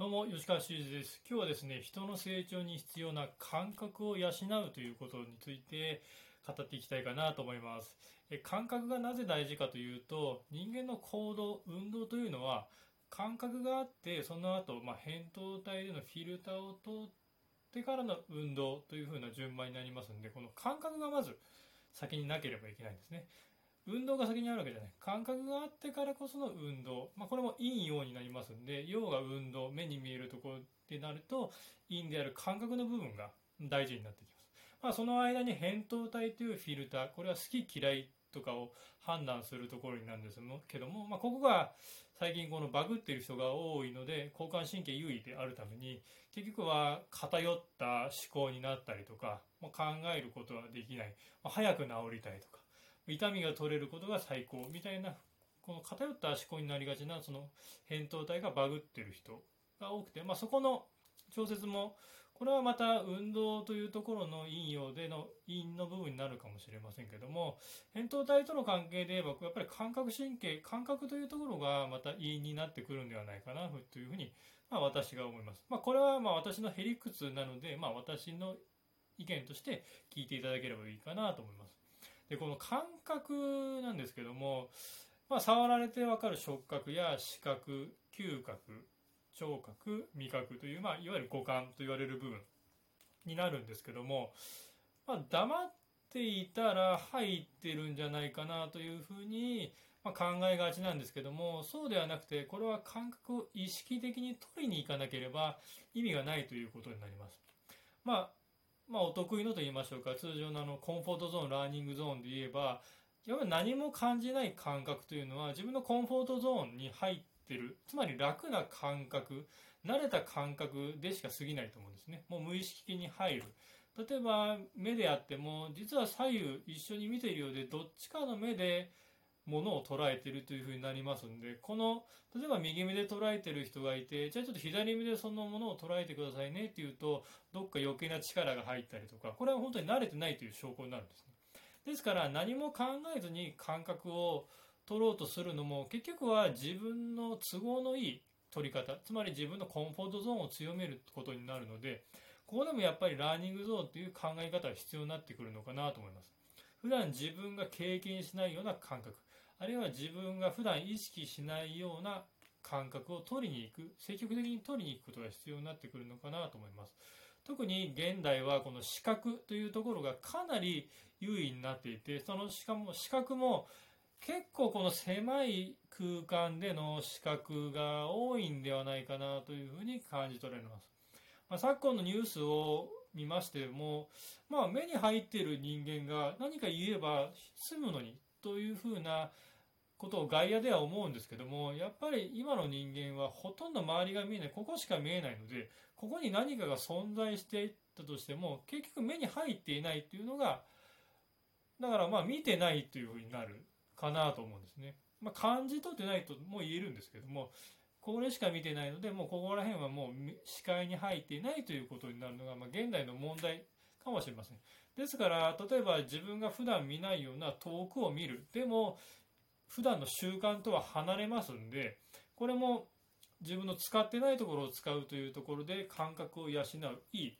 どうも、吉川修司です。今日はですね、人の成長に必要な感覚を養うということについて語っていきたいかなと思います。え感覚がなぜ大事かというと、人間の行動、運動というのは、感覚があって、その後、まあ、扁桃体でのフィルターを通ってからの運動というふうな順番になりますので、この感覚がまず先になければいけないんですね。運動が先にあるわけじゃない。感覚があってからこその運動。まあ、これも陰陽になりますんで、陽が運動、目に見えるところってなると、陰である感覚の部分が大事になってきます。まあ、その間に扁桃体というフィルター、これは好き嫌いとかを判断するところになるんですけども、まあ、ここが最近このバグっている人が多いので、交感神経優位であるために、結局は偏った思考になったりとか、まあ、考えることはできない。まあ、早く治りたいとか。痛みが取れることが最高みたいなこの偏った思考になりがちなその扁桃体がバグってる人が多くて、まあ、そこの調節もこれはまた運動というところの陰陽での陰の部分になるかもしれませんけども扁桃体との関係で言えばやっぱり感覚神経感覚というところがまた陰になってくるんではないかなというふうに、まあ、私が思います、まあ、これはまあ私のへりくつなので、まあ、私の意見として聞いていただければいいかなと思います。で、この感覚なんですけども、まあ、触られてわかる触覚や視覚、嗅覚、聴覚、味覚という、まあ、いわゆる五感と言われる部分になるんですけども、まあ、黙っていたら入ってるんじゃないかなというふうに、まあ、考えがちなんですけども、そうではなくて、これは感覚を意識的に取りに行かなければ意味がないということになります。まあ、まあ、お得意のと言いましょうか、通常のあの、コンフォートゾーン、ラーニングゾーンで言えば、やっぱり何も感じない感覚というのは、自分のコンフォートゾーンに入ってる、つまり楽な感覚、慣れた感覚でしか過ぎないと思うんですね。もう無意識的に入る。例えば、目であっても、実は左右一緒に見ているようで、どっちかの目で、ものを捉えてるというふうになりますんで、この、例えば右目で捉えてる人がいて、じゃあちょっと左目でそのものを捉えてくださいねっていうと、どっか余計な力が入ったりとか、これは本当に慣れてないという証拠になるんですね。ですから何も考えずに感覚を取ろうとするのも、結局は自分の都合のいい取り方、つまり自分のコンフォートゾーンを強めることになるので、ここでもやっぱりラーニングゾーンという考え方が必要になってくるのかなと思います。普段自分が経験しないような感覚。あるいは自分が普段意識しないような感覚を取りに行く、積極的に取りに行くことが必要になってくるのかなと思います。特に現代はこの視覚というところがかなり優位になっていて、そのしかも視覚も結構この狭い空間での視覚が多いんではないかなというふうに感じ取られます。まあ、昨今のニュースを見ましても、まあ目に入っている人間が何か言えば済むのにというふうなことを外野では思うんですけども、やっぱり今の人間はほとんど周りが見えない、ここしか見えないので、ここに何かが存在していったとしても、結局目に入っていないっていうのが、だからまあ見てないというふうになるかなと思うんですね。まあ感じ取ってないとも言えるんですけども、これしか見てないので、もうここら辺はもう視界に入っていないということになるのが、まあ現代の問題かもしれません。ですから、例えば自分が普段見ないような遠くを見る。でも、普段の習慣とは離れますんで、これも自分の使ってないところを使うというところで感覚を養ういい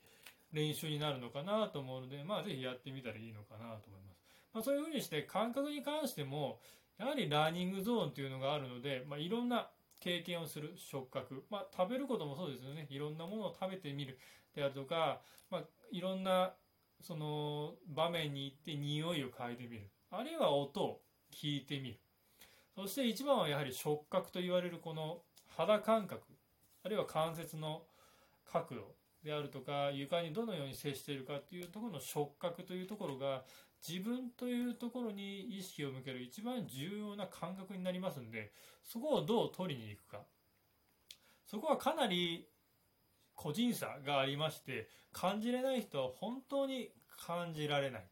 練習になるのかなと思うので、まあぜひやってみたらいいのかなと思います。まあそういうふうにして感覚に関しても、やはりラーニングゾーンというのがあるので、まあいろんな経験をする触覚、まあ食べることもそうですよね。いろんなものを食べてみるであるとか、まあいろんなその場面に行って匂いを嗅いでみる。あるいは音を聞いてみる。そして一番はやはり触覚と言われるこの肌感覚、あるいは関節の角度であるとか、床にどのように接しているかっていうところの触覚というところが、自分というところに意識を向ける一番重要な感覚になりますんで、そこをどう取りに行くか。そこはかなり個人差がありまして、感じれない人は本当に感じられない。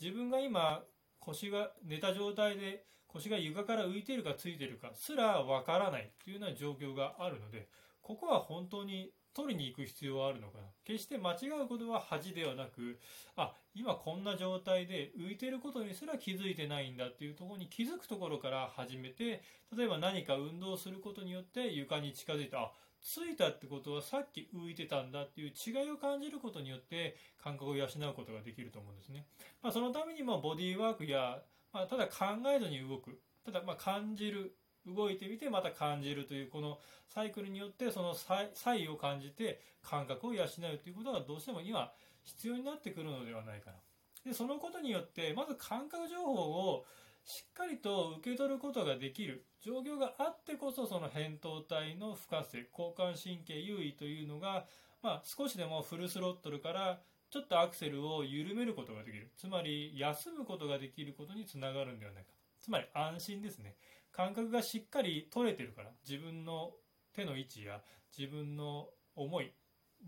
自分が今腰が寝た状態で腰が床から浮いてるかついてるかすらわからないというような状況があるので、ここは本当に取りに行く必要はあるのかな。決して間違うことは恥ではなくあ今こんな状態で浮いてることにすら気づいてないんだっていうところに気づくところから始めて例えば何か運動することによって床に近づいてあついたってことはさっき浮いてたんだっていう違いを感じることによって感覚を養うことができると思うんですね。まあ、そのためにもボディーワークや、まあ、ただ考えずに動く、ただま感じる、動いてみてまた感じるというこのサイクルによってその差異を感じて感覚を養うということがどうしても今必要になってくるのではないかな。で、そのことによってまず感覚情報をしっかりと受け取ることができる。状況があってこそその扁桃体の深瀬交感神経優位というのが、まあ、少しでもフルスロットルからちょっとアクセルを緩めることができる。つまり休むことができることにつながるんではないか。つまり安心ですね。感覚がしっかり取れてるから自分の手の位置や自分の思い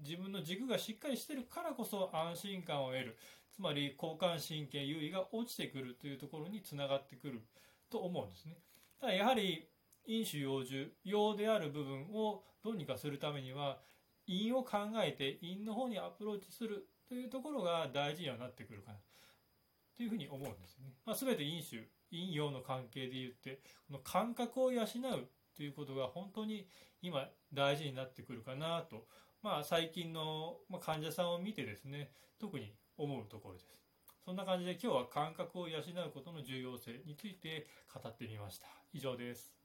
自分の軸がしっかりしてるからこそ安心感を得る。つまり交感神経優位が落ちてくるというところにつながってくると思うんですね。ただやはり飲酒養獣用である部分をどうにかするためには因を考えて因の方にアプローチするというところが大事にはなってくるかなというふうに思うんですね。まあ、全て飲酒陰陽の関係で言ってこの感覚を養うということが本当に今大事になってくるかなと、まあ、最近の患者さんを見てですね特に思うところです。そんな感じで今日は感覚を養うことの重要性について語ってみました。以上です。